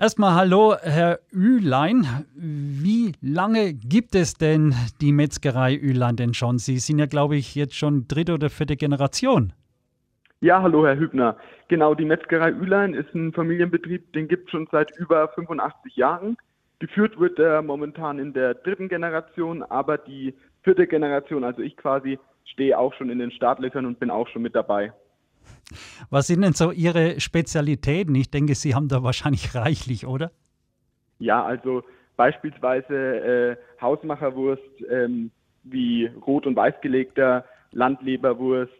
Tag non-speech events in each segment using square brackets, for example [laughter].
Erstmal hallo, Herr Ülein. Wie lange gibt es denn die Metzgerei Ülein denn schon? Sie sind ja, glaube ich, jetzt schon dritte oder vierte Generation. Ja, hallo, Herr Hübner. Genau, die Metzgerei Ülein ist ein Familienbetrieb, den gibt es schon seit über 85 Jahren. Geführt wird er momentan in der dritten Generation, aber die vierte Generation, also ich quasi, stehe auch schon in den Startlöchern und bin auch schon mit dabei. Was sind denn so Ihre Spezialitäten? Ich denke, Sie haben da wahrscheinlich [laughs] reichlich, oder? Ja, also beispielsweise äh, Hausmacherwurst ähm, wie rot- und weißgelegter, Landleberwurst,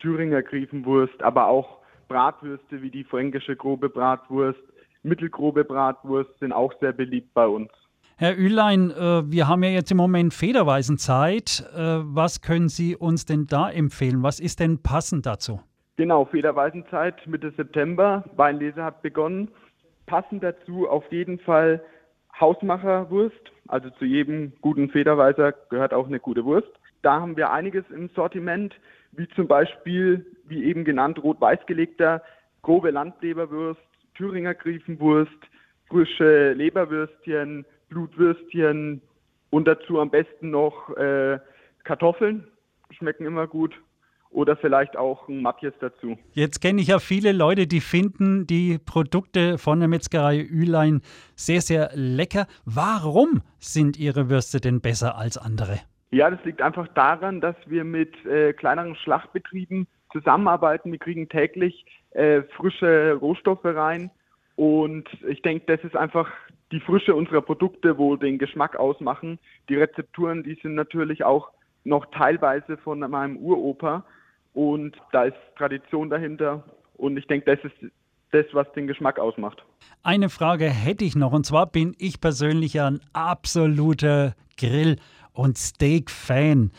Thüringer Griefenwurst, aber auch Bratwürste wie die fränkische grobe Bratwurst, mittelgrobe Bratwurst sind auch sehr beliebt bei uns. Herr Ülein, äh, wir haben ja jetzt im Moment Federweisenzeit. Äh, was können Sie uns denn da empfehlen? Was ist denn passend dazu? Genau, Federweisenzeit Mitte September. Weinlese hat begonnen. Passend dazu auf jeden Fall Hausmacherwurst. Also zu jedem guten Federweiser gehört auch eine gute Wurst. Da haben wir einiges im Sortiment, wie zum Beispiel, wie eben genannt, rot-weiß gelegter, grobe Landleberwurst, Thüringer Griefenwurst, frische Leberwürstchen, Blutwürstchen und dazu am besten noch äh, Kartoffeln. Schmecken immer gut oder vielleicht auch ein Matjes dazu. Jetzt kenne ich ja viele Leute, die finden die Produkte von der Metzgerei Ülein sehr, sehr lecker. Warum sind Ihre Würste denn besser als andere? Ja, das liegt einfach daran, dass wir mit äh, kleineren Schlachtbetrieben zusammenarbeiten. Wir kriegen täglich äh, frische Rohstoffe rein und ich denke, das ist einfach die Frische unserer Produkte, wo den Geschmack ausmachen. Die Rezepturen, die sind natürlich auch noch teilweise von meinem Uropa. Und da ist Tradition dahinter. Und ich denke, das ist das, was den Geschmack ausmacht. Eine Frage hätte ich noch. Und zwar bin ich persönlich ein absoluter Grill- und Steak-Fan.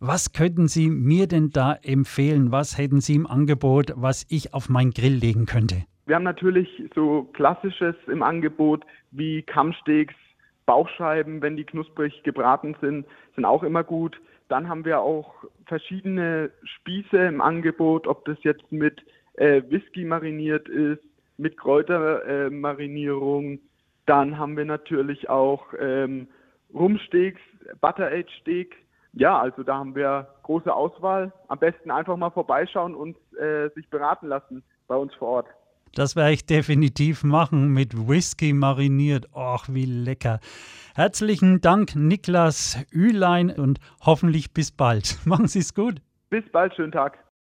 Was könnten Sie mir denn da empfehlen? Was hätten Sie im Angebot, was ich auf meinen Grill legen könnte? Wir haben natürlich so Klassisches im Angebot wie Kammsteaks, Bauchscheiben, wenn die knusprig gebraten sind, sind auch immer gut. Dann haben wir auch verschiedene Spieße im Angebot, ob das jetzt mit äh, Whisky mariniert ist, mit Kräutermarinierung. Äh, Dann haben wir natürlich auch ähm, Rumsteaks, Butter Aged Steak. Ja, also da haben wir große Auswahl. Am besten einfach mal vorbeischauen und äh, sich beraten lassen bei uns vor Ort. Das werde ich definitiv machen, mit Whisky mariniert. Och, wie lecker. Herzlichen Dank, Niklas Ülein, und hoffentlich bis bald. [laughs] Machen Sie es gut. Bis bald, schönen Tag.